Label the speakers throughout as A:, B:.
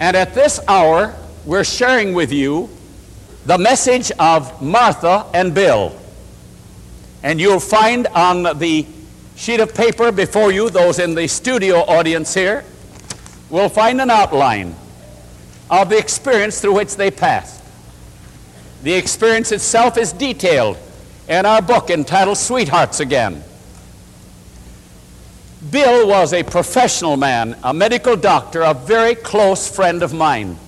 A: And at this hour, we're sharing with you the message of Martha and Bill. And you'll find on the sheet of paper before you, those in the studio audience here, will find an outline of the experience through which they passed. The experience itself is detailed in our book entitled Sweethearts Again. Bill was a professional man, a medical doctor, a very close friend of mine.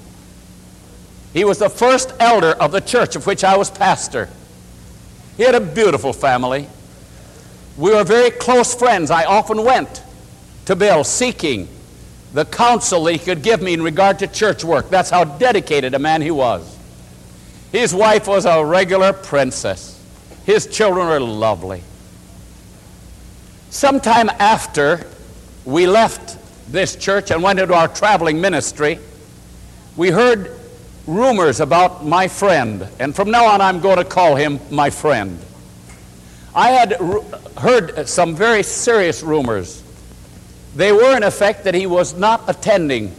A: He was the first elder of the church of which I was pastor. He had a beautiful family. We were very close friends. I often went to Bill seeking the counsel he could give me in regard to church work. That's how dedicated a man he was. His wife was a regular princess. His children were lovely. Sometime after we left this church and went into our traveling ministry, we heard rumors about my friend, and from now on I'm going to call him my friend. I had heard some very serious rumors. They were, in effect, that he was not attending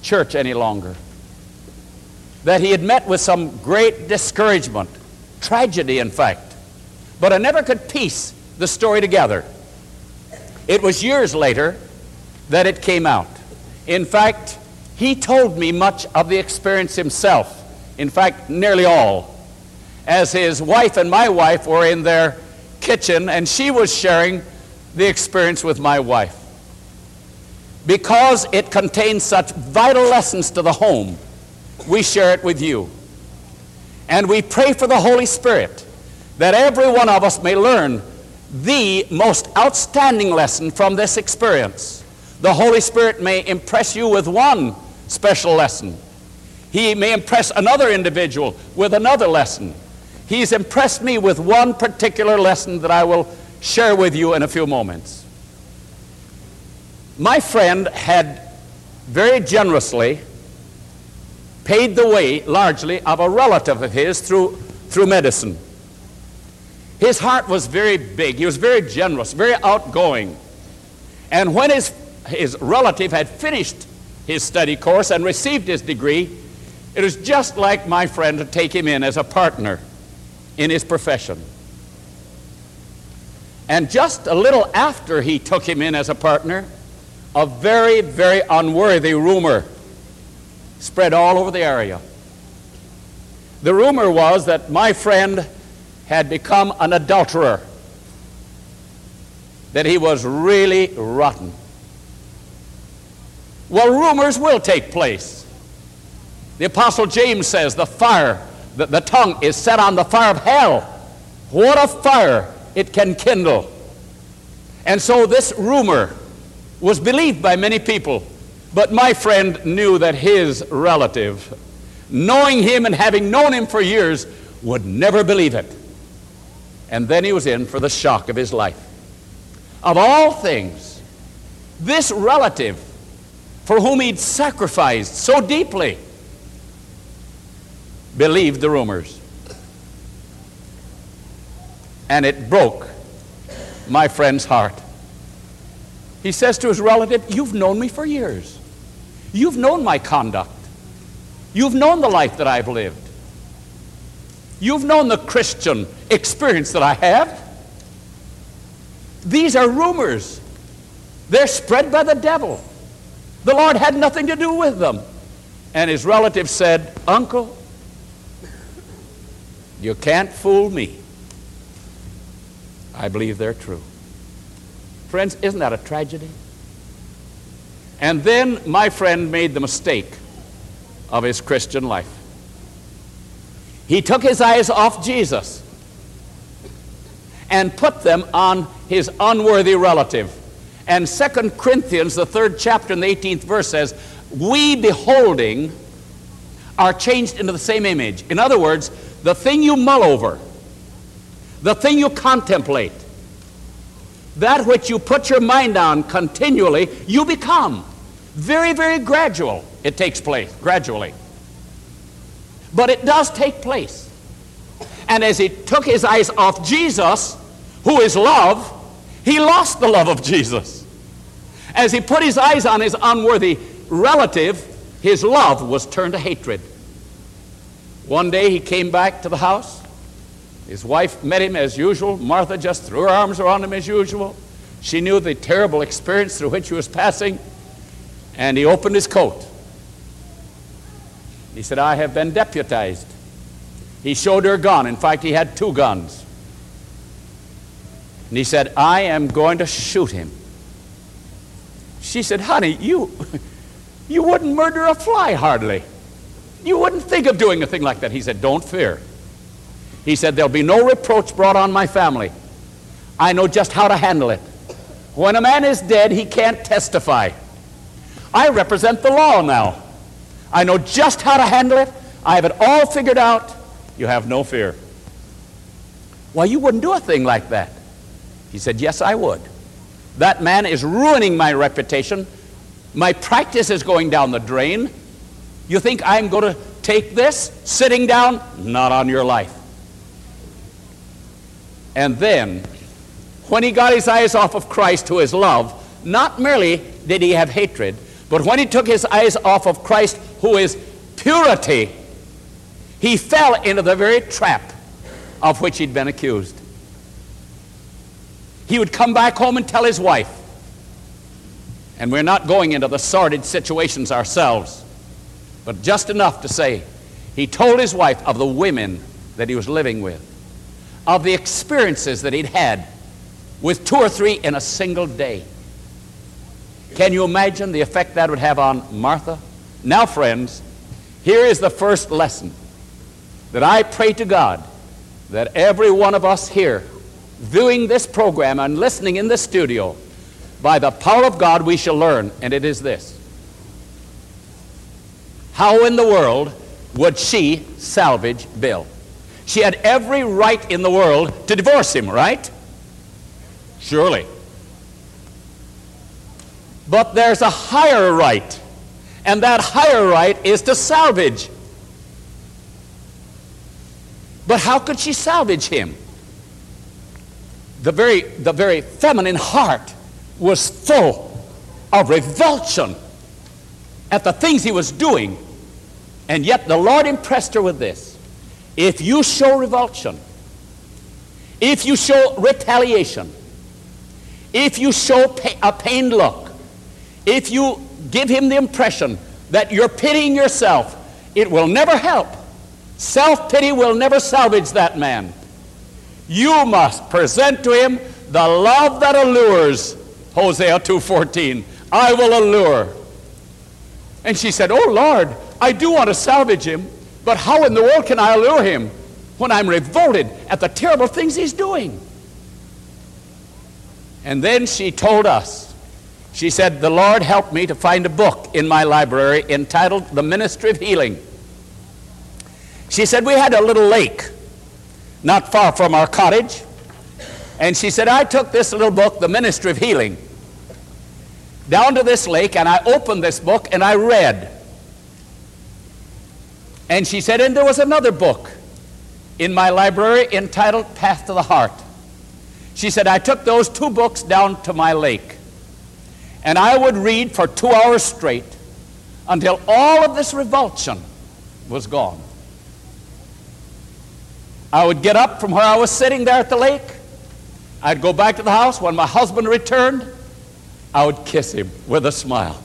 A: church any longer, that he had met with some great discouragement, tragedy, in fact. But I never could piece the story together. It was years later that it came out. In fact, he told me much of the experience himself. In fact, nearly all. As his wife and my wife were in their kitchen, and she was sharing the experience with my wife. Because it contains such vital lessons to the home, we share it with you. And we pray for the Holy Spirit that every one of us may learn the most outstanding lesson from this experience. The Holy Spirit may impress you with one special lesson. He may impress another individual with another lesson. He's impressed me with one particular lesson that I will share with you in a few moments. My friend had very generously paid the way largely of a relative of his through, through medicine. His heart was very big. He was very generous, very outgoing. And when his, his relative had finished his study course and received his degree, it was just like my friend to take him in as a partner in his profession. And just a little after he took him in as a partner, a very, very unworthy rumor spread all over the area. The rumor was that my friend had become an adulterer, that he was really rotten. Well, rumors will take place. The Apostle James says the fire, the, the tongue is set on the fire of hell. What a fire it can kindle. And so this rumor was believed by many people. But my friend knew that his relative, knowing him and having known him for years, would never believe it. And then he was in for the shock of his life. Of all things, this relative for whom he'd sacrificed so deeply, believed the rumors. And it broke my friend's heart. He says to his relative, You've known me for years. You've known my conduct. You've known the life that I've lived. You've known the Christian experience that I have. These are rumors. They're spread by the devil. The Lord had nothing to do with them. And his relative said, Uncle, you can't fool me. I believe they're true. Friends, isn't that a tragedy? And then my friend made the mistake of his Christian life. He took his eyes off Jesus and put them on his unworthy relative. And Second Corinthians, the third chapter and the 18th verse says, We beholding are changed into the same image. In other words, the thing you mull over, the thing you contemplate, that which you put your mind on continually, you become. Very, very gradual, it takes place, gradually. But it does take place. And as he took his eyes off Jesus, who is love, he lost the love of Jesus. As he put his eyes on his unworthy relative, his love was turned to hatred. One day he came back to the house. His wife met him as usual. Martha just threw her arms around him as usual. She knew the terrible experience through which he was passing. And he opened his coat. He said, I have been deputized. He showed her a gun. In fact, he had two guns. And he said, I am going to shoot him. She said, Honey, you, you wouldn't murder a fly hardly. You wouldn't think of doing a thing like that. He said, Don't fear. He said, There'll be no reproach brought on my family. I know just how to handle it. When a man is dead, he can't testify. I represent the law now. I know just how to handle it. I have it all figured out. You have no fear. Why, you wouldn't do a thing like that. He said, Yes, I would. That man is ruining my reputation. My practice is going down the drain. You think I'm going to take this sitting down? Not on your life. And then, when he got his eyes off of Christ, who is love, not merely did he have hatred, but when he took his eyes off of Christ, who is purity, he fell into the very trap of which he'd been accused. He would come back home and tell his wife, and we're not going into the sordid situations ourselves but just enough to say he told his wife of the women that he was living with, of the experiences that he'd had with two or three in a single day. Can you imagine the effect that would have on Martha? Now, friends, here is the first lesson that I pray to God that every one of us here, viewing this program and listening in the studio, by the power of God we shall learn, and it is this how in the world would she salvage Bill? She had every right in the world to divorce him, right? Surely. But there's a higher right, and that higher right is to salvage. But how could she salvage him? The very, the very feminine heart was full of revulsion at the things he was doing. And yet the Lord impressed her with this. If you show revulsion, if you show retaliation, if you show a pained look, if you give him the impression that you're pitying yourself, it will never help. Self pity will never salvage that man. You must present to him the love that allures. Hosea 2:14. I will allure. And she said, "Oh Lord, I do want to salvage him, but how in the world can I allure him when I'm revolted at the terrible things he's doing?" And then she told us, she said, The Lord helped me to find a book in my library entitled The Ministry of Healing. She said, We had a little lake not far from our cottage. And she said, I took this little book, The Ministry of Healing, down to this lake and I opened this book and I read. And she said, and there was another book in my library entitled Path to the Heart. She said, I took those two books down to my lake and I would read for two hours straight until all of this revulsion was gone. I would get up from where I was sitting there at the lake. I'd go back to the house. When my husband returned, I would kiss him with a smile.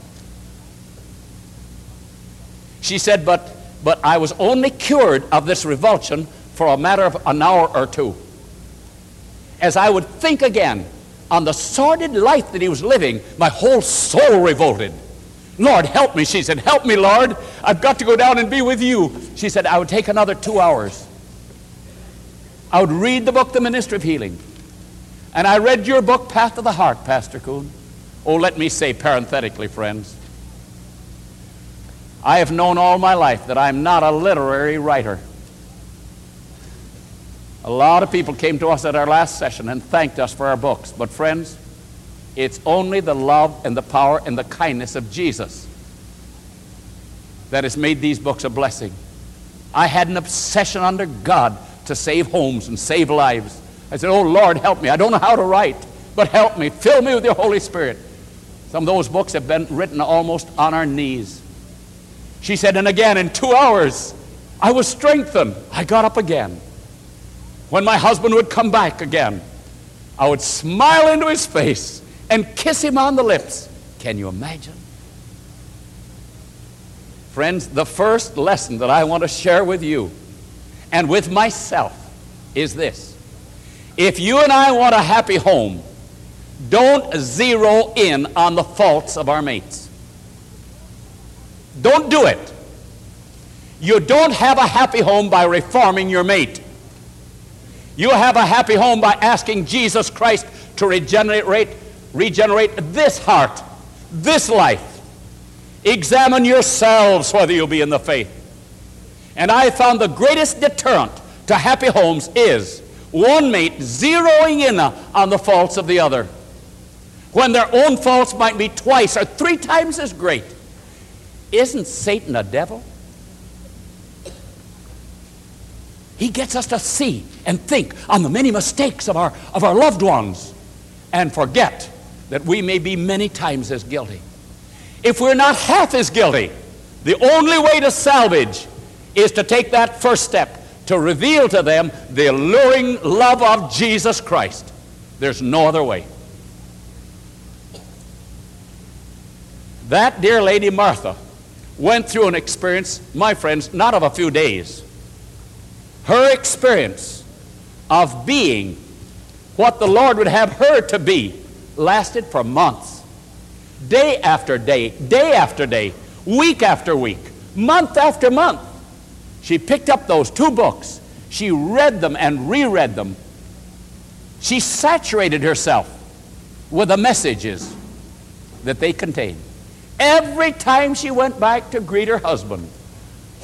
A: She said, but, but I was only cured of this revulsion for a matter of an hour or two. As I would think again on the sordid life that he was living, my whole soul revolted. Lord, help me, she said. Help me, Lord. I've got to go down and be with you. She said, I would take another two hours. I would read the book, The Ministry of Healing. And I read your book, Path to the Heart, Pastor Coon. Oh, let me say parenthetically, friends, I have known all my life that I'm not a literary writer. A lot of people came to us at our last session and thanked us for our books. But, friends, it's only the love and the power and the kindness of Jesus that has made these books a blessing. I had an obsession under God to save homes and save lives. I said, Oh Lord, help me. I don't know how to write, but help me. Fill me with your Holy Spirit. Some of those books have been written almost on our knees. She said, and again in two hours, I was strengthened. I got up again. When my husband would come back again, I would smile into his face and kiss him on the lips. Can you imagine? Friends, the first lesson that I want to share with you and with myself is this. If you and I want a happy home, don't zero in on the faults of our mates. Don't do it. You don't have a happy home by reforming your mate. You have a happy home by asking Jesus Christ to regenerate, regenerate this heart, this life. Examine yourselves whether you'll be in the faith. And I found the greatest deterrent to happy homes is one mate zeroing in on the faults of the other when their own faults might be twice or three times as great. Isn't Satan a devil? He gets us to see and think on the many mistakes of our, of our loved ones and forget that we may be many times as guilty. If we're not half as guilty, the only way to salvage is to take that first step to reveal to them the alluring love of Jesus Christ. There's no other way. That dear lady Martha went through an experience, my friends, not of a few days. Her experience of being what the Lord would have her to be lasted for months. Day after day, day after day, week after week, month after month. She picked up those two books. She read them and reread them. She saturated herself with the messages that they contained. Every time she went back to greet her husband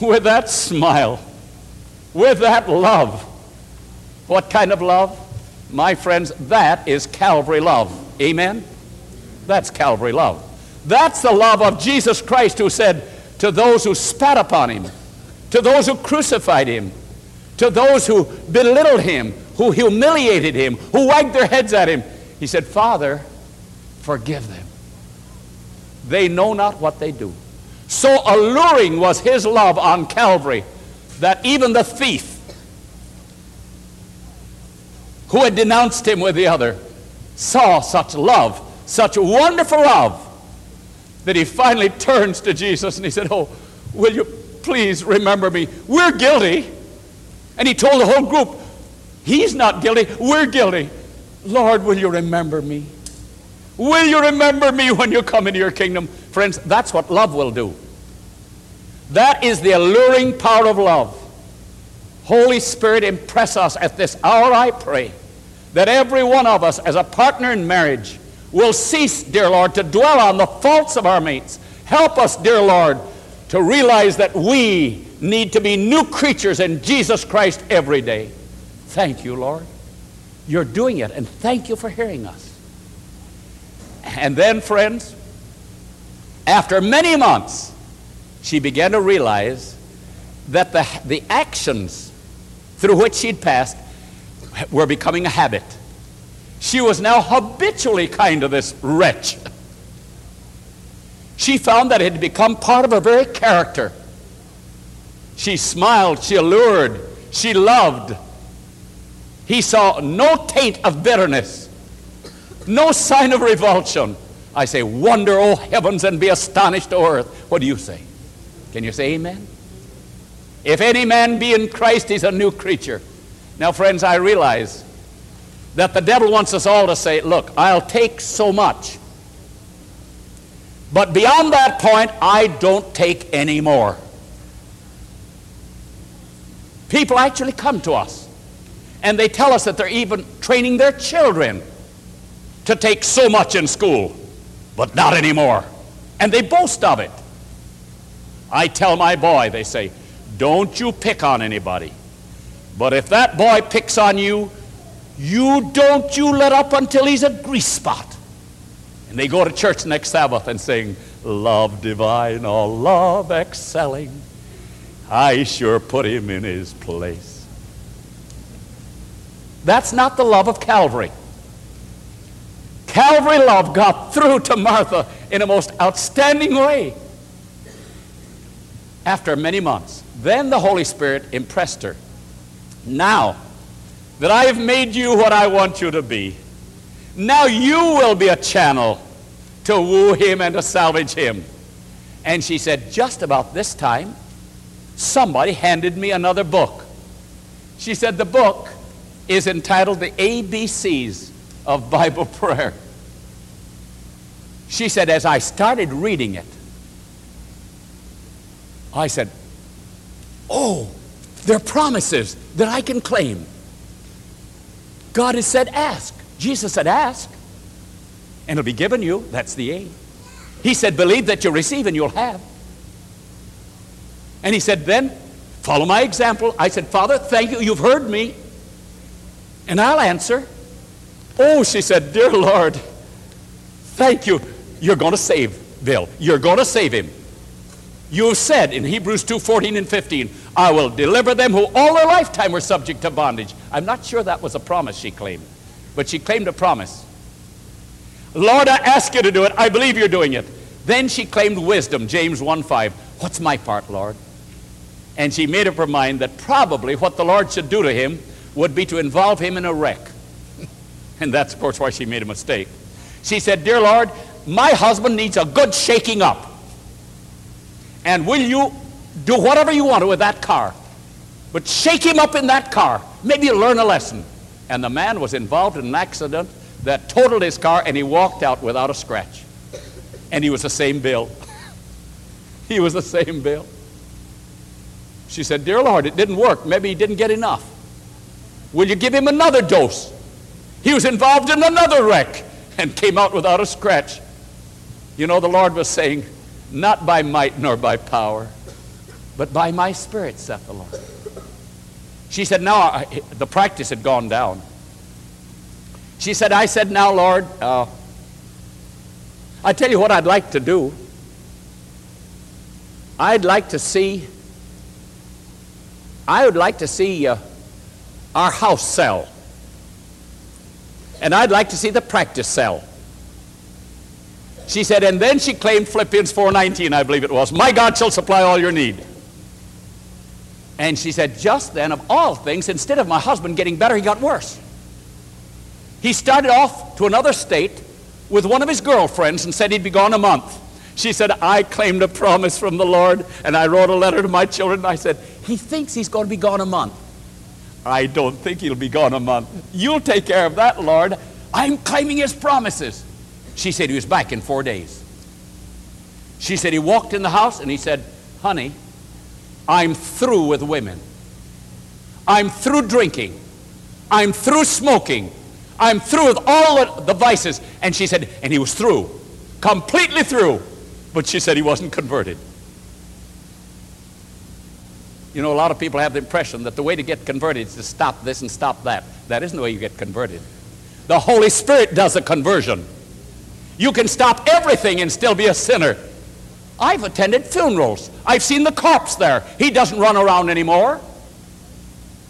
A: with that smile, with that love. What kind of love? My friends, that is Calvary love. Amen? That's Calvary love. That's the love of Jesus Christ who said to those who spat upon him, to those who crucified him, to those who belittled him, who humiliated him, who wagged their heads at him, he said, Father, forgive them. They know not what they do. So alluring was his love on Calvary that even the thief who had denounced him with the other saw such love, such wonderful love, that he finally turns to Jesus and he said, Oh, will you please remember me? We're guilty. And he told the whole group, He's not guilty, we're guilty. Lord, will you remember me? Will you remember me when you come into your kingdom? Friends, that's what love will do. That is the alluring power of love. Holy Spirit, impress us at this hour, I pray, that every one of us, as a partner in marriage, will cease, dear Lord, to dwell on the faults of our mates. Help us, dear Lord, to realize that we need to be new creatures in Jesus Christ every day. Thank you, Lord. You're doing it, and thank you for hearing us. And then, friends, after many months, she began to realize that the, the actions through which she'd passed were becoming a habit. She was now habitually kind to this wretch. She found that it had become part of her very character. She smiled, she allured, she loved. He saw no taint of bitterness, no sign of revulsion. I say, Wonder, O heavens, and be astonished, O earth. What do you say? Can you say amen? If any man be in Christ, he's a new creature. Now, friends, I realize that the devil wants us all to say, Look, I'll take so much. But beyond that point, I don't take any more. People actually come to us and they tell us that they're even training their children to take so much in school, but not anymore. And they boast of it. I tell my boy, they say, don't you pick on anybody. But if that boy picks on you, you don't you let up until he's a grease spot. And they go to church next Sabbath and sing, Love divine, all love excelling. I sure put him in his place. That's not the love of Calvary. Calvary love got through to Martha in a most outstanding way. after many months, then the Holy Spirit impressed her. Now that I have made you what I want you to be, now you will be a channel to woo him and to salvage him. And she said, just about this time, somebody handed me another book. She said, the book is entitled The ABCs of Bible Prayer. She said, as I started reading it, I said, Oh, they're promises that I can claim. God has said, Ask. Jesus said, Ask, and it'll be given you. That's the A. He said, Believe that you'll receive and you'll have. And he said, Then follow my example. I said, Father, thank you. You've heard me. And I'll answer. Oh, she said, Dear Lord, thank you. You're going to save Bill. You're going to save him. You said in Hebrews 2 14 and 15, I will deliver them who all their lifetime were subject to bondage. I'm not sure that was a promise she claimed, but she claimed a promise. Lord, I ask you to do it. I believe you're doing it. Then she claimed wisdom, James 1 5. What's my part, Lord? And she made up her mind that probably what the Lord should do to him would be to involve him in a wreck. and that's, of course, why she made a mistake. She said, Dear Lord, my husband needs a good shaking up. And will you do whatever you want to with that car? But shake him up in that car. Maybe you'll learn a lesson. And the man was involved in an accident that totaled his car, and he walked out without a scratch. And he was the same bill. he was the same bill. She said, Dear Lord, it didn't work. Maybe he didn't get enough. Will you give him another dose? He was involved in another wreck and came out without a scratch. You know, the Lord was saying, Not by might nor by power, but by my spirit, saith the Lord. She said, Now the practice had gone down. She said, I said, Now, Lord, uh, I tell you what I'd like to do. I'd like to see, I would like to see uh, our house sell. And I'd like to see the practice sell. She said, and then she claimed Philippians 4.19, I believe it was. My God shall supply all your need. And she said, just then, of all things, instead of my husband getting better, he got worse. He started off to another state with one of his girlfriends and said he'd be gone a month. She said, I claimed a promise from the Lord, and I wrote a letter to my children, and I said, he thinks he's going to be gone a month. I don't think he'll be gone a month. You'll take care of that, Lord. I'm claiming his promises. She said he was back in four days. She said he walked in the house and he said, Honey, I'm through with women. I'm through drinking. I'm through smoking. I'm through with all the vices. And she said, and he was through, completely through. But she said he wasn't converted. You know, a lot of people have the impression that the way to get converted is to stop this and stop that. That isn't the way you get converted. The Holy Spirit does the conversion. You can stop everything and still be a sinner. I've attended funerals. I've seen the corpse there. He doesn't run around anymore,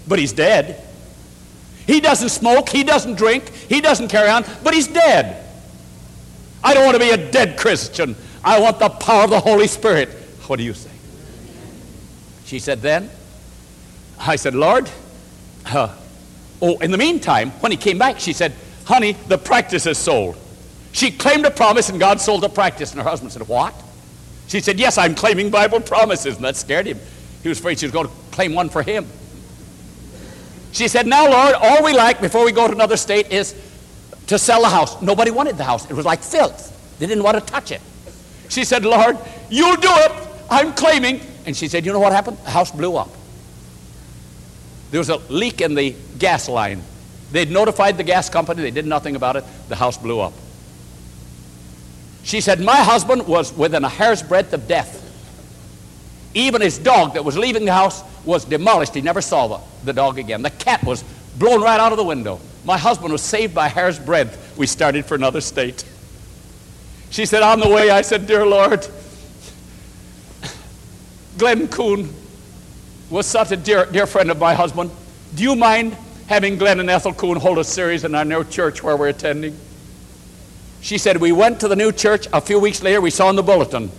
A: but he's dead. He doesn't smoke, he doesn't drink, he doesn't carry on, but he's dead. I don't want to be a dead Christian. I want the power of the Holy Spirit. What do you say? She said, Then, I said, Lord, uh, oh, in the meantime, when he came back, she said, Honey, the practice is sold. She claimed a promise and God sold the practice. And her husband said, What? She said, Yes, I'm claiming Bible promises. And that scared him. He was afraid she was going to claim one for him. She said, Now, Lord, all we like before we go to another state is to sell the house. Nobody wanted the house. It was like filth. They didn't want to touch it. She said, Lord, you'll do it. I'm claiming. And she said, You know what happened? The house blew up. There was a leak in the gas line. They'd notified the gas company, they did nothing about it. The house blew up. She said, My husband was within a hair's breadth of death. Even his dog that was leaving the house was demolished. He never saw the, the dog again. The cat was blown right out of the window. My husband was saved by hair's breadth. We started for another state. She said, On the way, I said, Dear Lord, Glenn Coon was such a dear, dear friend of my husband. Do you mind having Glenn and Ethel Coon hold a series in our new church where we're attending? She said, We went to the new church. A few weeks later, we saw in the bulletin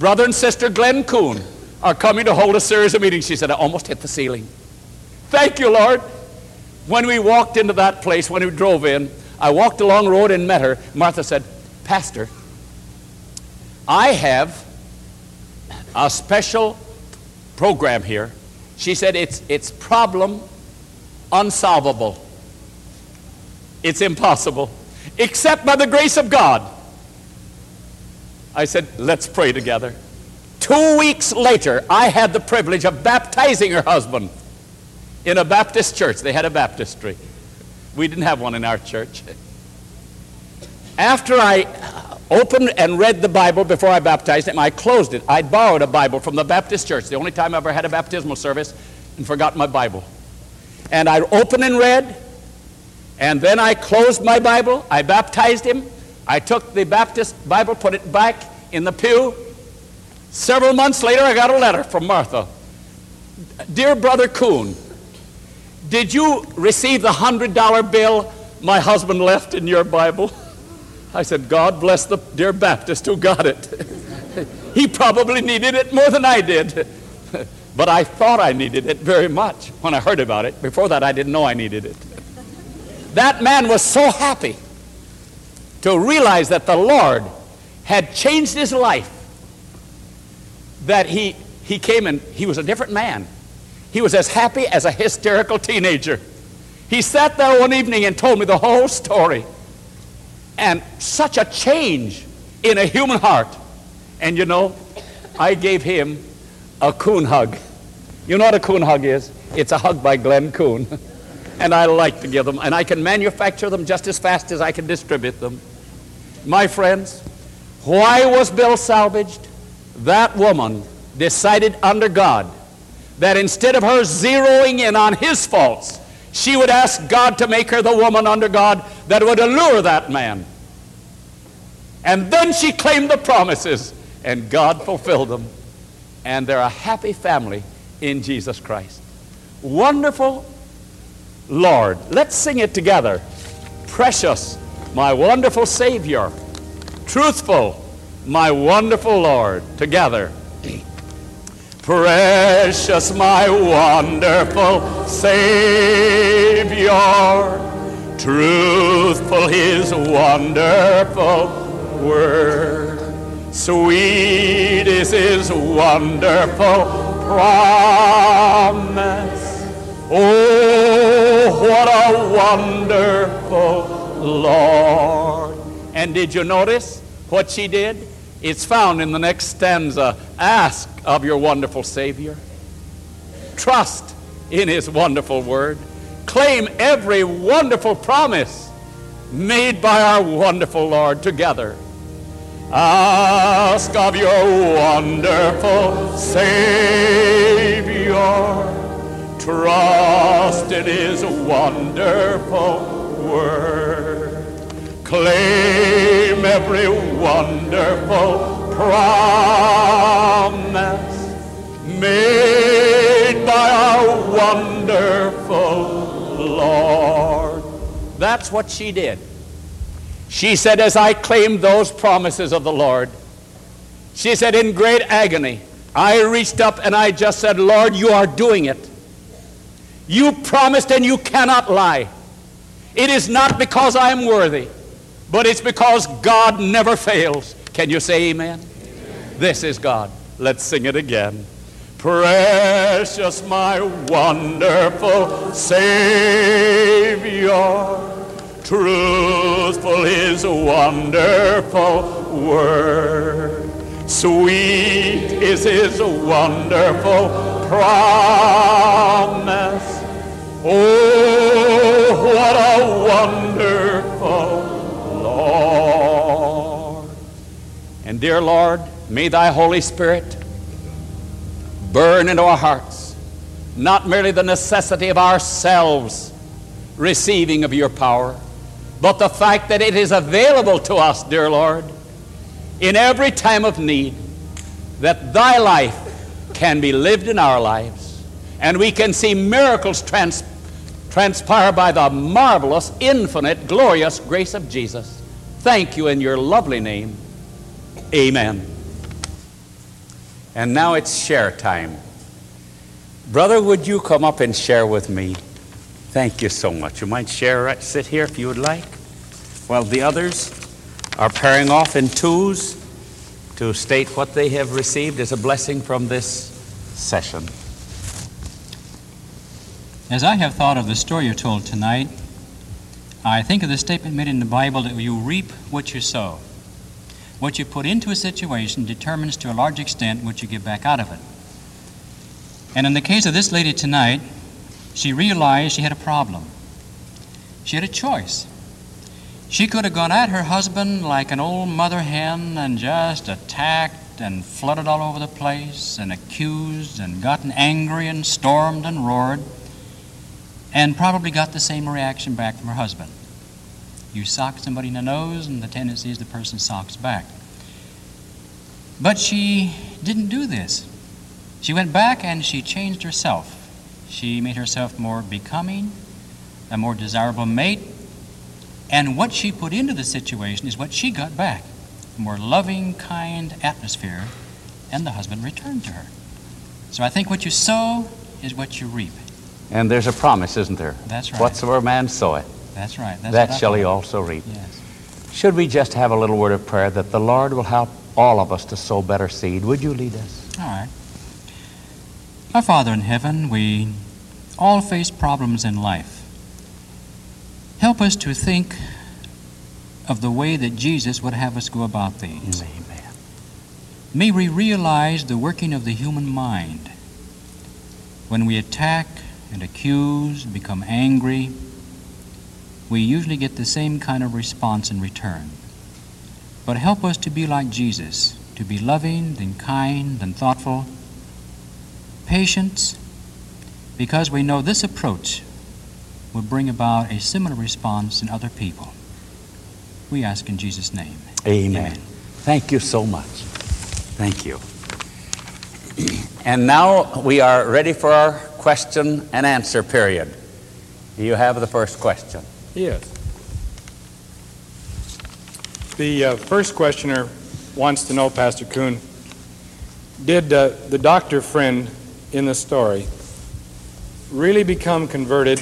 A: Brother and Sister Glenn Coon are coming to hold a series of meetings. She said, I almost hit the ceiling. Thank you, Lord. When we walked into that place, when we drove in, I walked along the road and met her. Martha said, Pastor, I have a special program here. She said, it's, it's problem unsolvable. It's impossible, except by the grace of God. I said, let's pray together. Two weeks later, I had the privilege of baptizing her husband in a Baptist church. They had a baptistry. We didn't have one in our church. After I opened and read the Bible before I baptized him, I closed it. I'd borrowed a Bible from the Baptist church, the only time I ever had a baptismal service, and forgot my Bible. And I opened and read, and then I closed my Bible. I baptized him. I took the Baptist Bible, put it back in the pew. Several months later, I got a letter from Martha. Dear Brother Coon, did you receive the hundred dollar bill my husband left in your Bible? I said, God bless the dear Baptist who got it. he probably needed it more than I did. but I thought I needed it very much when I heard about it. Before that, I didn't know I needed it. that man was so happy to realize that the Lord had changed his life that he, he came and he was a different man. He was as happy as a hysterical teenager. He sat there one evening and told me the whole story and such a change in a human heart. And you know, I gave him a coon hug. You know what a coon hug is? It's a hug by Glenn Coon. and I like to give them, and I can manufacture them just as fast as I can distribute them. My friends, why was Bill salvaged? That woman decided under God that instead of her zeroing in on his faults, she would ask God to make her the woman under God that would allure that man. And then she claimed the promises, and God fulfilled them. And they're a happy family in Jesus Christ. Wonderful Lord. Let's sing it together. Precious, my wonderful Savior. Truthful, my wonderful Lord. Together. Precious, my wonderful Savior, truthful His wonderful word, sweet is His wonderful promise. Oh, what a wonderful Lord. And did you notice what she did? It's found in the next stanza. Ask of your wonderful Savior. Trust in His wonderful word. Claim every wonderful promise made by our wonderful Lord together. Ask of your wonderful Savior. Trust in His wonderful word. Claim every wonderful promise made by our wonderful Lord. That's what she did. She said, as I claimed those promises of the Lord, she said, in great agony, I reached up and I just said, Lord, you are doing it. You promised and you cannot lie. It is not because I am worthy but it's because God never fails. Can you say amen? amen? This is God. Let's sing it again. Precious, my wonderful Savior, truthful is a wonderful word, sweet is his wonderful promise. Oh, what a wonderful Lord. And dear Lord, may thy Holy Spirit burn into our hearts not merely the necessity of ourselves receiving of your power, but the fact that it is available to us, dear Lord, in every time of need, that thy life can be lived in our lives, and we can see miracles trans- transpire by the marvelous, infinite, glorious grace of Jesus. Thank you in your lovely name. Amen. And now it's share time. Brother, would you come up and share with me? Thank you so much. You might share, right, sit here if you would like, while the others are pairing off in twos to state what they have received as a blessing from this session.
B: As I have thought of the story you told tonight, I think of the statement made in the Bible that you reap what you sow. What you put into a situation determines to a large extent what you get back out of it. And in the case of this lady tonight, she realized she had a problem. She had a choice. She could have gone at her husband like an old mother hen and just attacked and flooded all over the place and accused and gotten angry and stormed and roared and probably got the same reaction back from her husband. You sock somebody in the nose, and the tendency is the person socks back. But she didn't do this. She went back and she changed herself. She made herself more becoming, a more desirable mate, and what she put into the situation is what she got back a more loving, kind atmosphere, and the husband returned to her. So I think what you sow is what you reap.
A: And there's a promise, isn't there?
B: That's right.
A: Whatsoever man soweth,
B: That's right. That's
A: that shall he also reap.
B: Yes.
A: Should we just have a little word of prayer that the Lord will help all of us to sow better seed? Would you lead us?
B: All right. Our Father in heaven, we all face problems in life. Help us to think of the way that Jesus would have us go about these.
A: Amen.
B: May we realize the working of the human mind. When we attack and accuse, become angry, we usually get the same kind of response in return. But help us to be like Jesus, to be loving and kind and thoughtful, patient, because we know this approach will bring about a similar response in other people. We ask in Jesus' name.
A: Amen.
B: Amen.
A: Thank you so much. Thank you. And now we are ready for our question and answer period. Do you have the first question?
C: Yes. The uh, first questioner wants to know, Pastor Coon, did uh, the doctor friend in the story really become converted,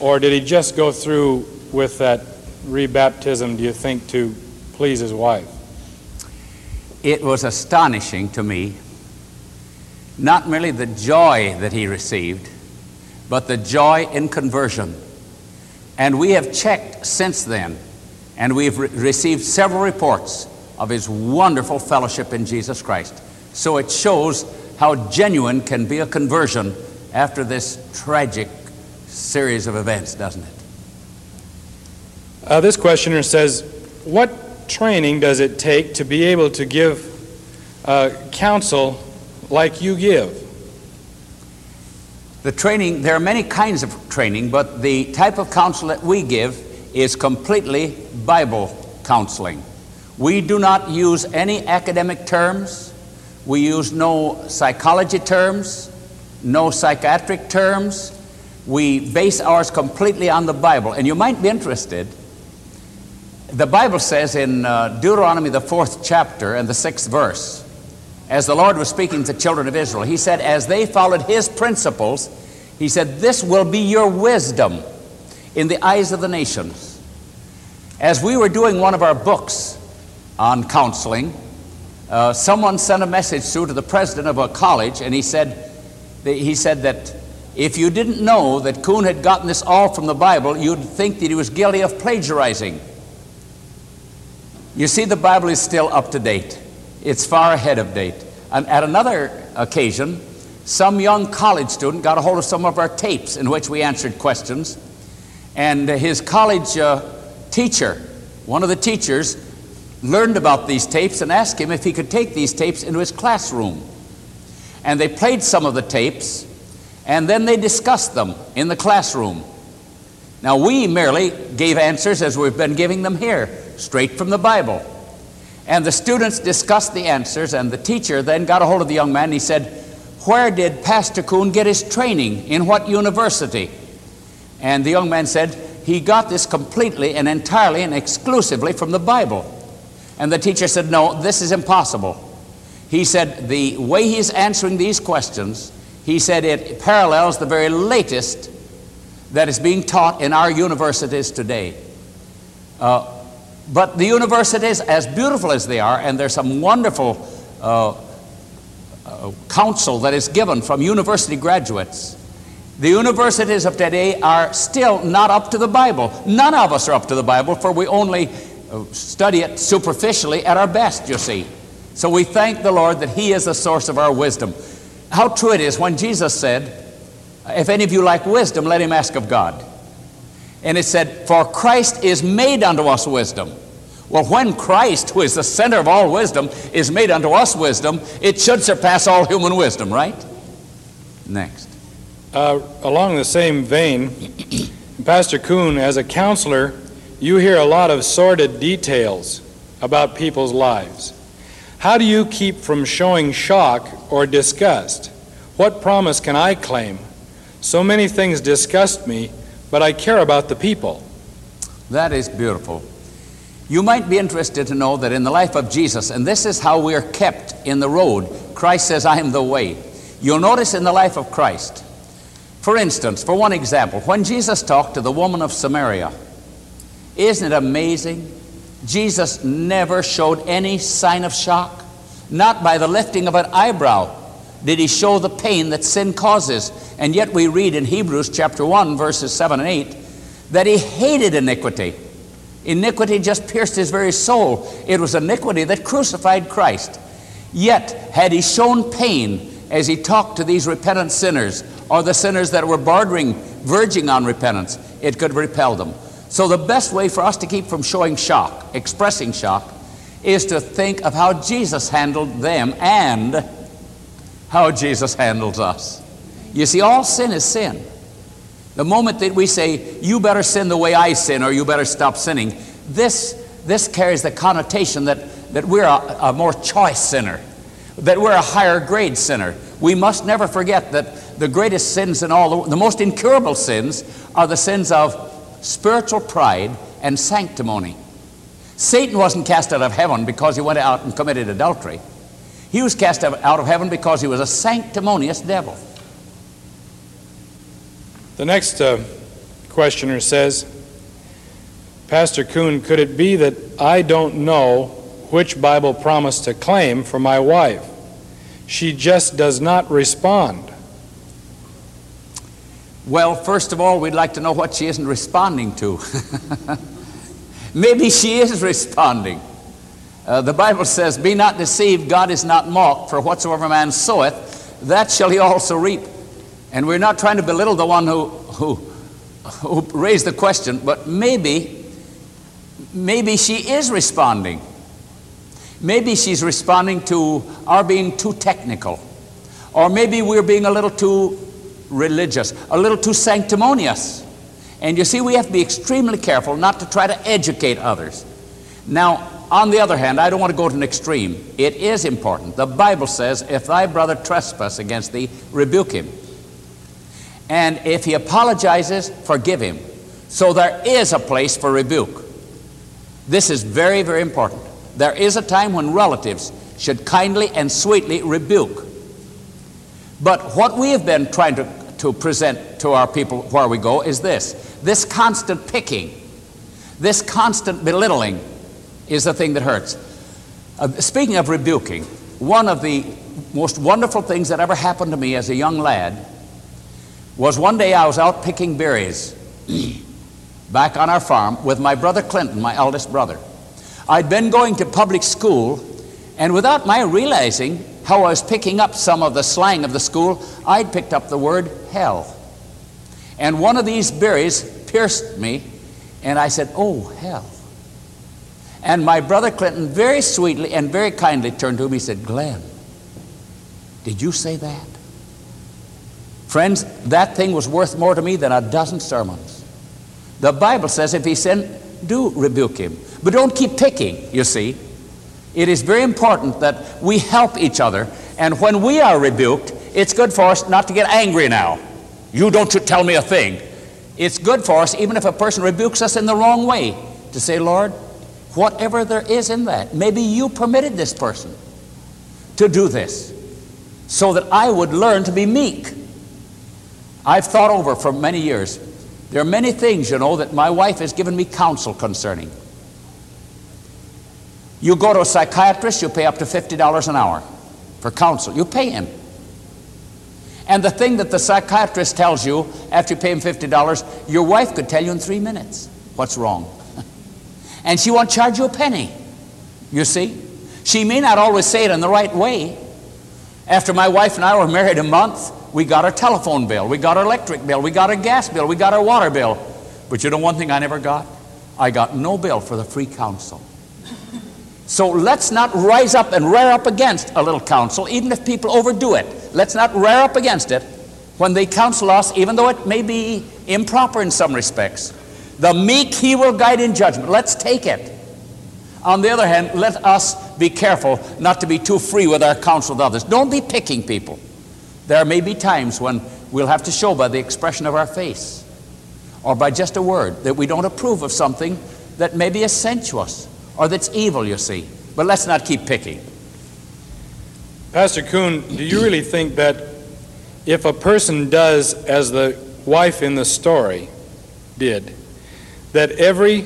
C: or did he just go through with that rebaptism, do you think, to please his wife?
A: It was astonishing to me, not merely the joy that he received, but the joy in conversion. And we have checked since then, and we've re- received several reports of his wonderful fellowship in Jesus Christ. So it shows how genuine can be a conversion after this tragic series of events, doesn't it?
C: Uh, this questioner says, What training does it take to be able to give uh, counsel like you give?
A: The training, there are many kinds of training, but the type of counsel that we give is completely Bible counseling. We do not use any academic terms. We use no psychology terms, no psychiatric terms. We base ours completely on the Bible. And you might be interested. The Bible says in uh, Deuteronomy, the fourth chapter and the sixth verse, as the Lord was speaking to the children of Israel, He said, as they followed His principles, He said, This will be your wisdom in the eyes of the nations. As we were doing one of our books on counseling, uh, someone sent a message through to the president of a college, and he said, he said that if you didn't know that Coon had gotten this all from the Bible, you'd think that he was guilty of plagiarizing. You see, the Bible is still up to date. It's far ahead of date. And at another occasion, some young college student got a hold of some of our tapes in which we answered questions. And his college uh, teacher, one of the teachers, learned about these tapes and asked him if he could take these tapes into his classroom. And they played some of the tapes, and then they discussed them in the classroom. Now, we merely gave answers as we've been giving them here, straight from the Bible. And the students discussed the answers, and the teacher then got a hold of the young man and he said, Where did Pastor Coon get his training? In what university? And the young man said, He got this completely and entirely and exclusively from the Bible. And the teacher said, No, this is impossible. He said the way he's answering these questions, he said it parallels the very latest that is being taught in our universities today. Uh, but the universities, as beautiful as they are, and there's some wonderful uh, uh, counsel that is given from university graduates, the universities of today are still not up to the Bible. None of us are up to the Bible, for we only uh, study it superficially at our best, you see. So we thank the Lord that He is the source of our wisdom. How true it is when Jesus said, If any of you lack wisdom, let him ask of God. And it said, For Christ is made unto us wisdom. Well, when Christ, who is the center of all wisdom, is made unto us wisdom, it should surpass all human wisdom, right? Next.
C: Uh, along the same vein, Pastor Coon, as a counselor, you hear a lot of sordid details about people's lives. How do you keep from showing shock or disgust? What promise can I claim? So many things disgust me, but I care about the people.
A: That is beautiful. You might be interested to know that in the life of Jesus, and this is how we are kept in the road, Christ says, I am the way. You'll notice in the life of Christ, for instance, for one example, when Jesus talked to the woman of Samaria, isn't it amazing? Jesus never showed any sign of shock. Not by the lifting of an eyebrow did he show the pain that sin causes. And yet we read in Hebrews chapter 1, verses 7 and 8, that he hated iniquity Iniquity just pierced his very soul. It was iniquity that crucified Christ. Yet, had he shown pain as he talked to these repentant sinners, or the sinners that were bordering, verging on repentance, it could repel them. So, the best way for us to keep from showing shock, expressing shock, is to think of how Jesus handled them and how Jesus handles us. You see, all sin is sin. The moment that we say, you better sin the way I sin or you better stop sinning, this, this carries the connotation that, that we're a, a more choice sinner, that we're a higher grade sinner. We must never forget that the greatest sins in all, the, the most incurable sins, are the sins of spiritual pride and sanctimony. Satan wasn't cast out of heaven because he went out and committed adultery. He was cast out of heaven because he was a sanctimonious devil.
C: The next uh, questioner says, Pastor Coon, could it be that I don't know which Bible promise to claim for my wife? She just does not respond.
A: Well, first of all, we'd like to know what she isn't responding to. Maybe she is responding. Uh, the Bible says, Be not deceived, God is not mocked, for whatsoever man soweth, that shall he also reap. And we're not trying to belittle the one who, who, who raised the question, but maybe, maybe she is responding. Maybe she's responding to our being too technical. Or maybe we're being a little too religious, a little too sanctimonious. And you see, we have to be extremely careful not to try to educate others. Now, on the other hand, I don't want to go to an extreme. It is important. The Bible says, if thy brother trespass against thee, rebuke him. And if he apologizes, forgive him. So there is a place for rebuke. This is very, very important. There is a time when relatives should kindly and sweetly rebuke. But what we have been trying to, to present to our people where we go is this this constant picking, this constant belittling is the thing that hurts. Uh, speaking of rebuking, one of the most wonderful things that ever happened to me as a young lad was one day I was out picking berries back on our farm with my brother Clinton, my eldest brother. I'd been going to public school, and without my realizing how I was picking up some of the slang of the school, I'd picked up the word hell. And one of these berries pierced me, and I said, Oh, hell. And my brother Clinton very sweetly and very kindly turned to me and said, Glenn, did you say that? Friends, that thing was worth more to me than a dozen sermons. The Bible says if he sin, do rebuke him. But don't keep picking, you see. It is very important that we help each other. And when we are rebuked, it's good for us not to get angry now. You don't tell me a thing. It's good for us, even if a person rebukes us in the wrong way, to say, Lord, whatever there is in that, maybe you permitted this person to do this so that I would learn to be meek. I've thought over for many years. There are many things, you know, that my wife has given me counsel concerning. You go to a psychiatrist, you pay up to $50 an hour for counsel. You pay him. And the thing that the psychiatrist tells you after you pay him $50, your wife could tell you in three minutes what's wrong. And she won't charge you a penny. You see? She may not always say it in the right way. After my wife and I were married a month, we got our telephone bill, we got our electric bill, we got our gas bill, we got our water bill. But you know one thing I never got? I got no bill for the free counsel. So let's not rise up and rear up against a little counsel, even if people overdo it. Let's not rear up against it when they counsel us, even though it may be improper in some respects. The meek he will guide in judgment. Let's take it. On the other hand, let us be careful not to be too free with our counsel with others. Don't be picking people. There may be times when we'll have to show by the expression of our face or by just a word that we don't approve of something that maybe is sensuous or that's evil, you see. But let's not keep picking.
C: Pastor Coon, do you really think that if a person does as the wife in the story did, that every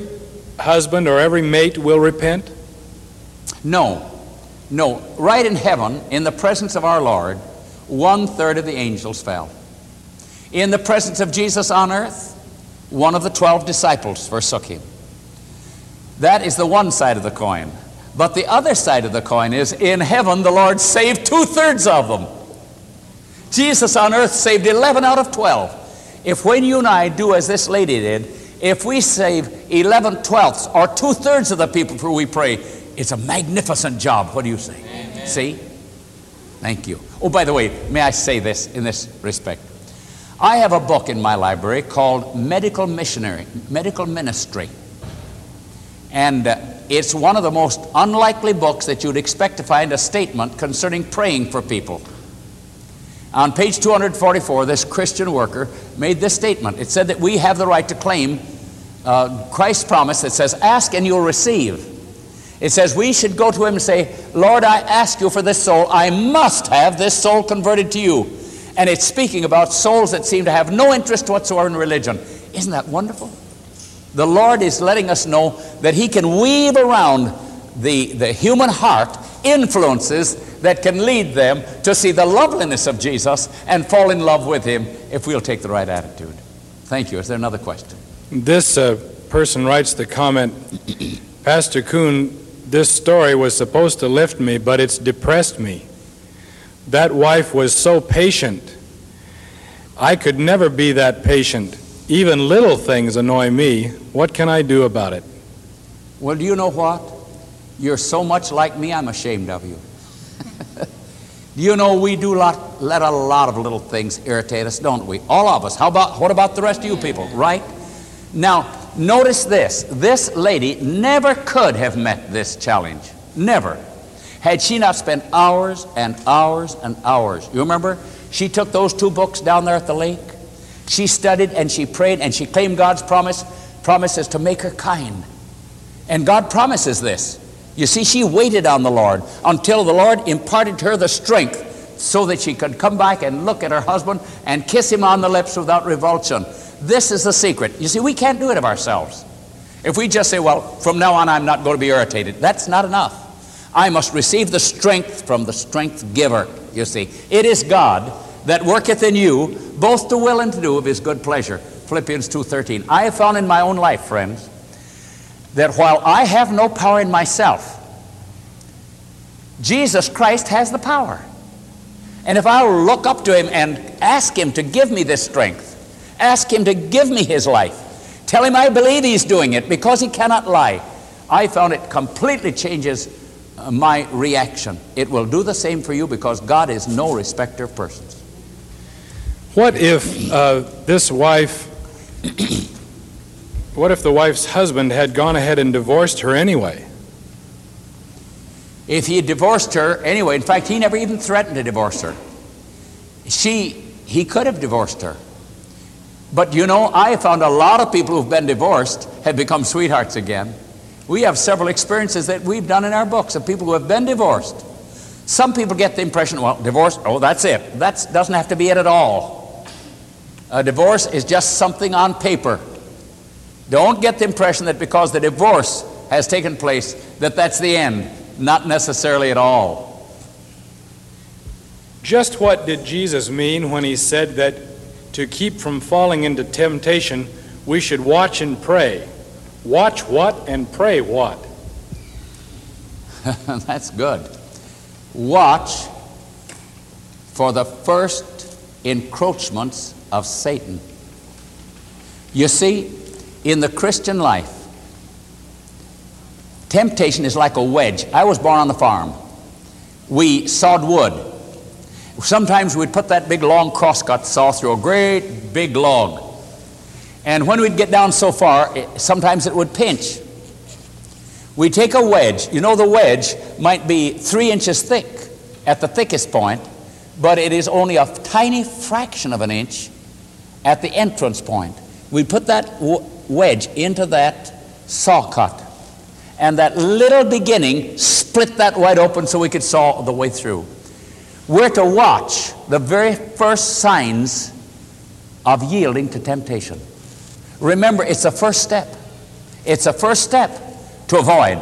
C: husband or every mate will repent?
A: No. No. Right in heaven, in the presence of our Lord, one third of the angels fell. In the presence of Jesus on earth, one of the twelve disciples forsook him. That is the one side of the coin. But the other side of the coin is in heaven, the Lord saved two thirds of them. Jesus on earth saved 11 out of 12. If when you and I do as this lady did, if we save 11 twelfths or two thirds of the people for whom we pray, it's a magnificent job. What do you say? Amen. See? Thank you. Oh, by the way, may I say this in this respect? I have a book in my library called Medical Missionary, Medical Ministry. And uh, it's one of the most unlikely books that you'd expect to find a statement concerning praying for people. On page 244, this Christian worker made this statement. It said that we have the right to claim uh, Christ's promise that says, Ask and you'll receive. It says we should go to him and say, Lord, I ask you for this soul. I must have this soul converted to you. And it's speaking about souls that seem to have no interest whatsoever in religion. Isn't that wonderful? The Lord is letting us know that He can weave around the, the human heart influences that can lead them to see the loveliness of Jesus and fall in love with Him if we'll take the right attitude. Thank you. Is there another question?
C: This uh, person writes the comment Pastor Coon, this story was supposed to lift me, but it's depressed me. That wife was so patient. I could never be that patient. Even little things annoy me. What can I do about it?
A: Well, do you know what? You're so much like me, I'm ashamed of you. do you know we do lot, let a lot of little things irritate us, don't we? All of us. How about, what about the rest of you people, right? Now, notice this. This lady never could have met this challenge. Never. Had she not spent hours and hours and hours. You remember? She took those two books down there at the lake she studied and she prayed and she claimed God's promise, promises to make her kind. And God promises this. You see, she waited on the Lord until the Lord imparted to her the strength so that she could come back and look at her husband and kiss him on the lips without revulsion. This is the secret. You see, we can't do it of ourselves. If we just say, well, from now on I'm not going to be irritated, that's not enough. I must receive the strength from the strength giver, you see. It is God that worketh in you both to will and to do of his good pleasure. Philippians 2.13. I have found in my own life, friends, that while I have no power in myself, Jesus Christ has the power. And if I look up to him and ask him to give me this strength, ask him to give me his life, tell him I believe he's doing it because he cannot lie, I found it completely changes uh, my reaction. It will do the same for you because God is no respecter of persons.
C: What if uh, this wife, what if the wife's husband had gone ahead and divorced her anyway?
A: If he had divorced her anyway, in fact, he never even threatened to divorce her. She, he could have divorced her. But you know, I found a lot of people who've been divorced have become sweethearts again. We have several experiences that we've done in our books of people who have been divorced Some people get the impression, well, divorce, oh, that's it. That doesn't have to be it at all. A divorce is just something on paper. Don't get the impression that because the divorce has taken place, that that's the end. Not necessarily at all.
C: Just what did Jesus mean when he said that to keep from falling into temptation, we should watch and pray? Watch what and pray what?
A: That's good. Watch for the first encroachments of Satan. You see, in the Christian life, temptation is like a wedge. I was born on the farm. We sawed wood. Sometimes we'd put that big long crosscut saw through a great big log. And when we'd get down so far, it, sometimes it would pinch. We take a wedge. You know, the wedge might be three inches thick at the thickest point, but it is only a tiny fraction of an inch at the entrance point. We put that wedge into that saw cut, and that little beginning split that wide open so we could saw the way through. We're to watch the very first signs of yielding to temptation. Remember, it's a first step. It's a first step to avoid.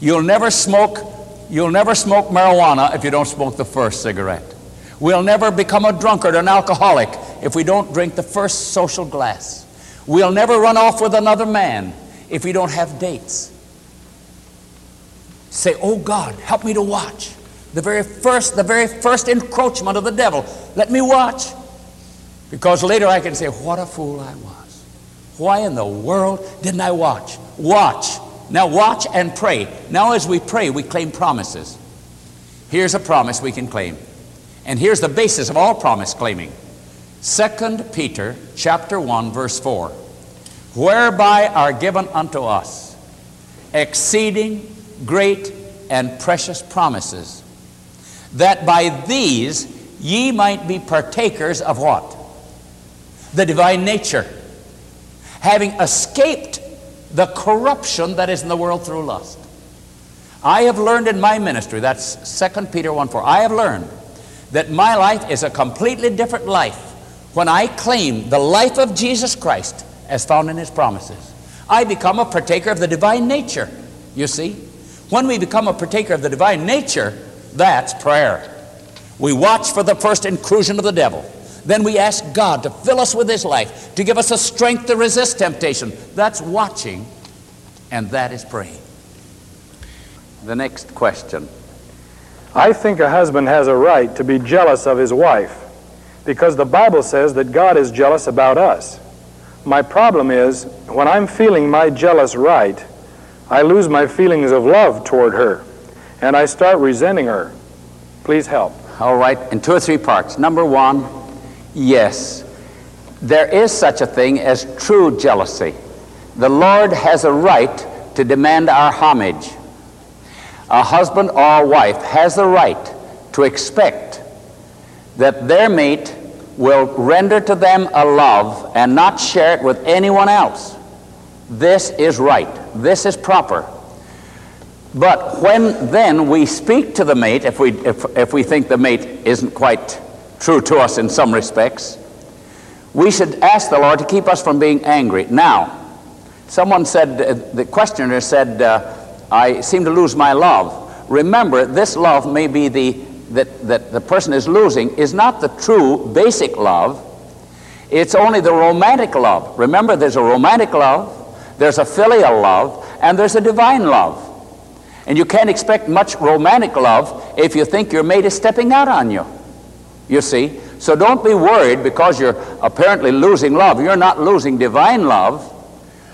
A: You'll never smoke, you'll never smoke marijuana if you don't smoke the first cigarette. We'll never become a drunkard or an alcoholic if we don't drink the first social glass. We'll never run off with another man if we don't have dates. Say, oh God, help me to watch. The very first, the very first encroachment of the devil. Let me watch. Because later I can say, what a fool I was. Why in the world didn't I watch? Watch. Now watch and pray. Now as we pray, we claim promises. Here's a promise we can claim. And here's the basis of all promise claiming. 2 Peter chapter 1 verse 4. Whereby are given unto us exceeding great and precious promises, that by these ye might be partakers of what? The divine nature, having escaped the corruption that is in the world through lust. I have learned in my ministry, that's 2 Peter 1 4, I have learned that my life is a completely different life when I claim the life of Jesus Christ as found in His promises. I become a partaker of the divine nature, you see. When we become a partaker of the divine nature, that's prayer. We watch for the first intrusion of the devil. Then we ask God to fill us with His life, to give us a strength to resist temptation. That's watching, and that is praying. The next question.
C: I think a husband has a right to be jealous of his wife because the Bible says that God is jealous about us. My problem is when I'm feeling my jealous right, I lose my feelings of love toward her and I start resenting her. Please help.
A: All right, in two or three parts. Number one, Yes, there is such a thing as true jealousy. The Lord has a right to demand our homage. A husband or a wife has the right to expect that their mate will render to them a love and not share it with anyone else. This is right. This is proper. But when then we speak to the mate, if we, if, if we think the mate isn't quite true to us in some respects. We should ask the Lord to keep us from being angry. Now, someone said, uh, the questioner said, uh, I seem to lose my love. Remember, this love may be the, that, that the person is losing, is not the true basic love. It's only the romantic love. Remember, there's a romantic love, there's a filial love, and there's a divine love. And you can't expect much romantic love if you think your mate is stepping out on you you see. So don't be worried because you're apparently losing love. You're not losing divine love.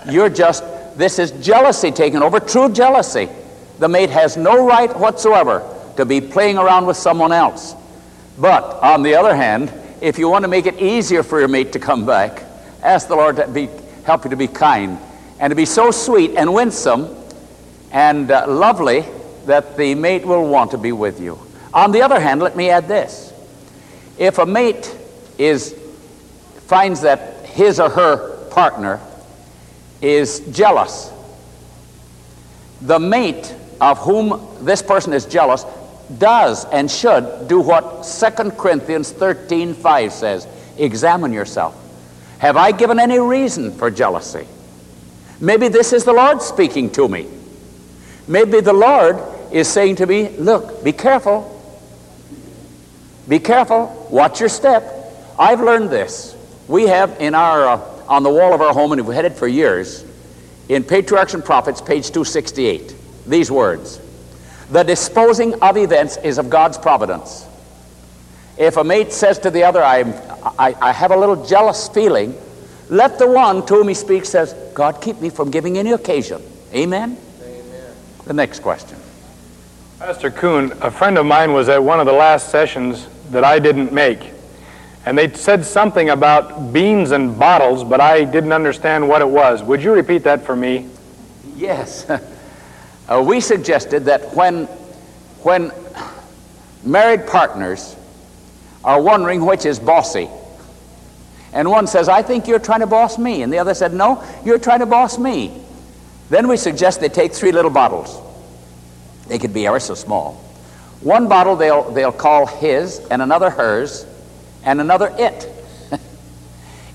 A: You're just, this is jealousy taking over, true jealousy. The mate has no right whatsoever to be playing around with someone else. But on the other hand, if you want to make it easier for your mate to come back, ask the Lord to be, help you to be kind and to be so sweet and winsome and uh, lovely that the mate will want to be with you. On the other hand, let me add this if a mate is, finds that his or her partner is jealous, the mate of whom this person is jealous does and should do what 2 Corinthians 13 5 says examine yourself. Have I given any reason for jealousy? Maybe this is the Lord speaking to me. Maybe the Lord is saying to me, Look, be careful. Be careful. Watch your step. I've learned this. We have in our, uh, on the wall of our home, and we've had it for years, in Patriarchs and Prophets, page 268, these words The disposing of events is of God's providence. If a mate says to the other, I, I, I have a little jealous feeling, let the one to whom he speaks says, God keep me from giving any occasion. Amen? The next question.
C: Pastor Coon, a friend of mine was at one of the last sessions that I didn't make. And they said something about beans and bottles, but I didn't understand what it was. Would you repeat that for me?
A: Yes. uh, we suggested that when, when married partners are wondering which is bossy, and one says, I think you're trying to boss me, and the other said, No, you're trying to boss me. Then we suggest they take three little bottles. They could be ever so small. One bottle they'll, they'll call his, and another hers, and another it.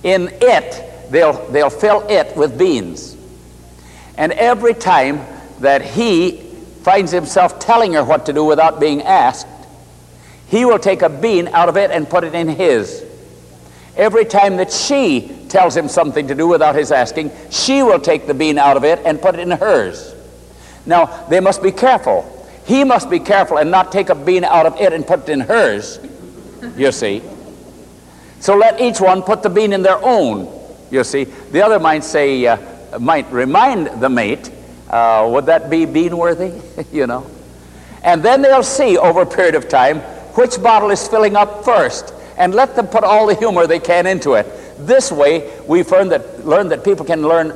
A: In it, they'll, they'll fill it with beans. And every time that he finds himself telling her what to do without being asked, he will take a bean out of it and put it in his. Every time that she tells him something to do without his asking, she will take the bean out of it and put it in hers. Now, they must be careful. He must be careful and not take a bean out of it and put it in hers, you see. So let each one put the bean in their own, you see. The other might say, uh, might remind the mate, uh, would that be bean worthy, you know? And then they'll see over a period of time which bottle is filling up first and let them put all the humor they can into it. This way, we've learned that, learned that people can learn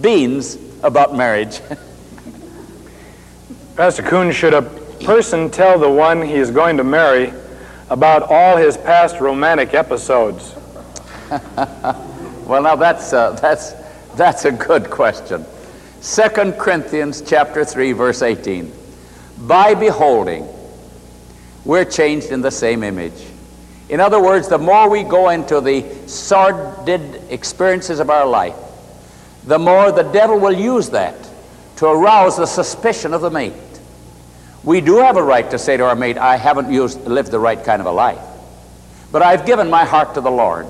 A: beans about marriage.
C: Pastor Coon, should a person tell the one he is going to marry about all his past romantic episodes?
A: well, now that's, uh, that's, that's a good question. 2 Corinthians chapter 3, verse 18. By beholding, we're changed in the same image. In other words, the more we go into the sordid experiences of our life, the more the devil will use that to arouse the suspicion of the mate. We do have a right to say to our mate, I haven't used, lived the right kind of a life, but I've given my heart to the Lord.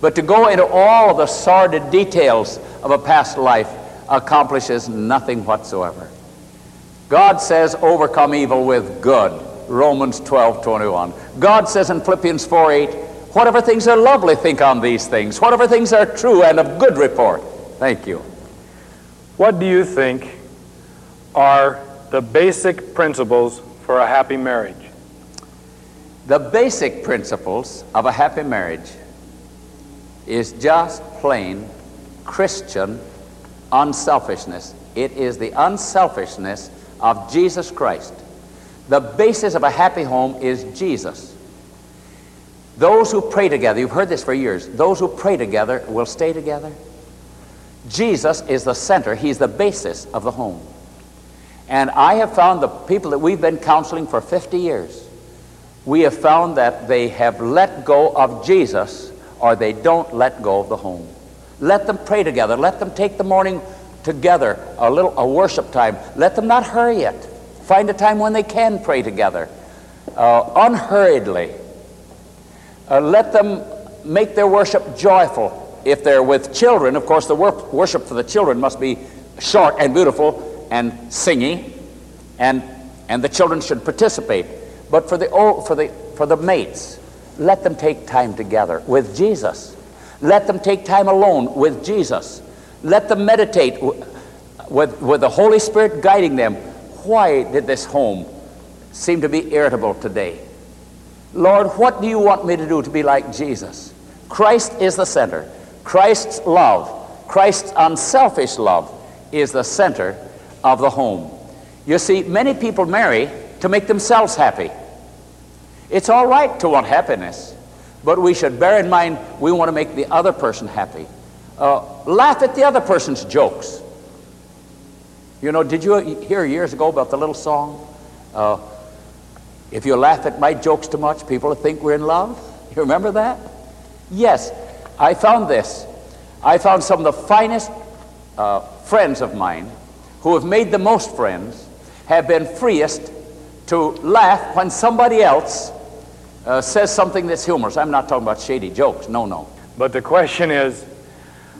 A: But to go into all the sordid details of a past life accomplishes nothing whatsoever. God says, overcome evil with good. Romans 12, 21. God says in Philippians 4, 8, whatever things are lovely, think on these things. Whatever things are true and of good report. Thank you.
C: What do you think are the basic principles for a happy marriage?
A: The basic principles of a happy marriage is just plain Christian unselfishness. It is the unselfishness of Jesus Christ. The basis of a happy home is Jesus. Those who pray together, you've heard this for years, those who pray together will stay together. Jesus is the center, He's the basis of the home. And I have found the people that we've been counseling for 50 years, we have found that they have let go of Jesus or they don't let go of the home. Let them pray together. Let them take the morning together, a little a worship time. Let them not hurry it. Find a time when they can pray together, uh, unhurriedly. Uh, let them make their worship joyful. If they're with children, of course, the wor- worship for the children must be short and beautiful and singy, and, and the children should participate. But for the, old, for, the, for the mates, let them take time together with Jesus. Let them take time alone with Jesus. Let them meditate with, with the Holy Spirit guiding them. Why did this home seem to be irritable today? Lord, what do you want me to do to be like Jesus? Christ is the center. Christ's love, Christ's unselfish love, is the center of the home. You see, many people marry to make themselves happy. It's all right to want happiness, but we should bear in mind we want to make the other person happy. Uh, laugh at the other person's jokes. You know, did you hear years ago about the little song? Uh, If you laugh at my jokes too much, people will think we're in love. You remember that? Yes, I found this. I found some of the finest uh, friends of mine who have made the most friends have been freest to laugh when somebody else uh, says something that's humorous. I'm not talking about shady jokes. No, no.
C: But the question is,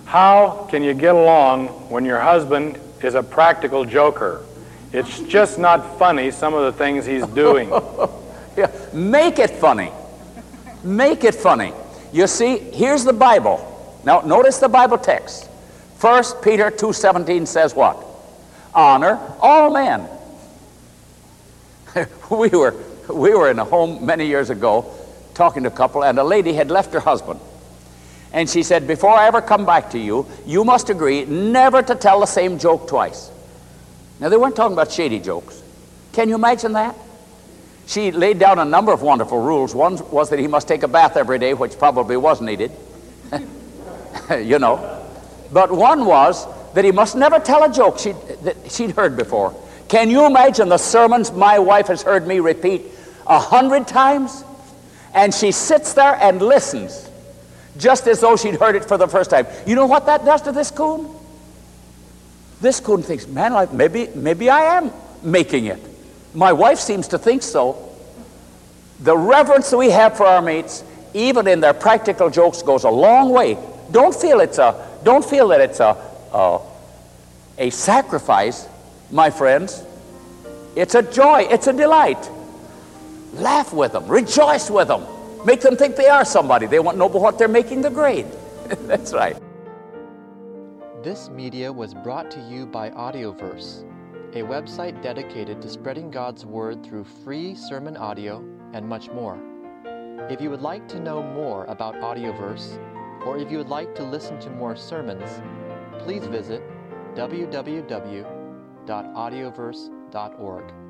C: how can you get along when your husband is a practical joker? It's just not funny, some of the things he's doing.
A: yeah. Make it funny. Make it funny. You see, here's the Bible. Now, notice the Bible text. 1 Peter 2.17 says what? Honor all men. we, were, we were in a home many years ago talking to a couple, and a lady had left her husband. And she said, Before I ever come back to you, you must agree never to tell the same joke twice. Now, they weren't talking about shady jokes. Can you imagine that? She laid down a number of wonderful rules. One was that he must take a bath every day, which probably was needed, you know. But one was that he must never tell a joke she'd, that she'd heard before. Can you imagine the sermons my wife has heard me repeat a hundred times? And she sits there and listens, just as though she'd heard it for the first time. You know what that does to this coon? This coon thinks, man, maybe, maybe I am making it. My wife seems to think so. The reverence that we have for our mates, even in their practical jokes, goes a long way. Don't feel it's a, don't feel that it's a, a, a sacrifice, my friends. It's a joy, it's a delight. Laugh with them, rejoice with them, make them think they are somebody. They won't know what they're making the grade. That's right.
D: This media was brought to you by Audioverse, a website dedicated to spreading God's Word through free sermon audio and much more. If you would like to know more about Audioverse, or if you would like to listen to more sermons, please visit www.audioverse.org.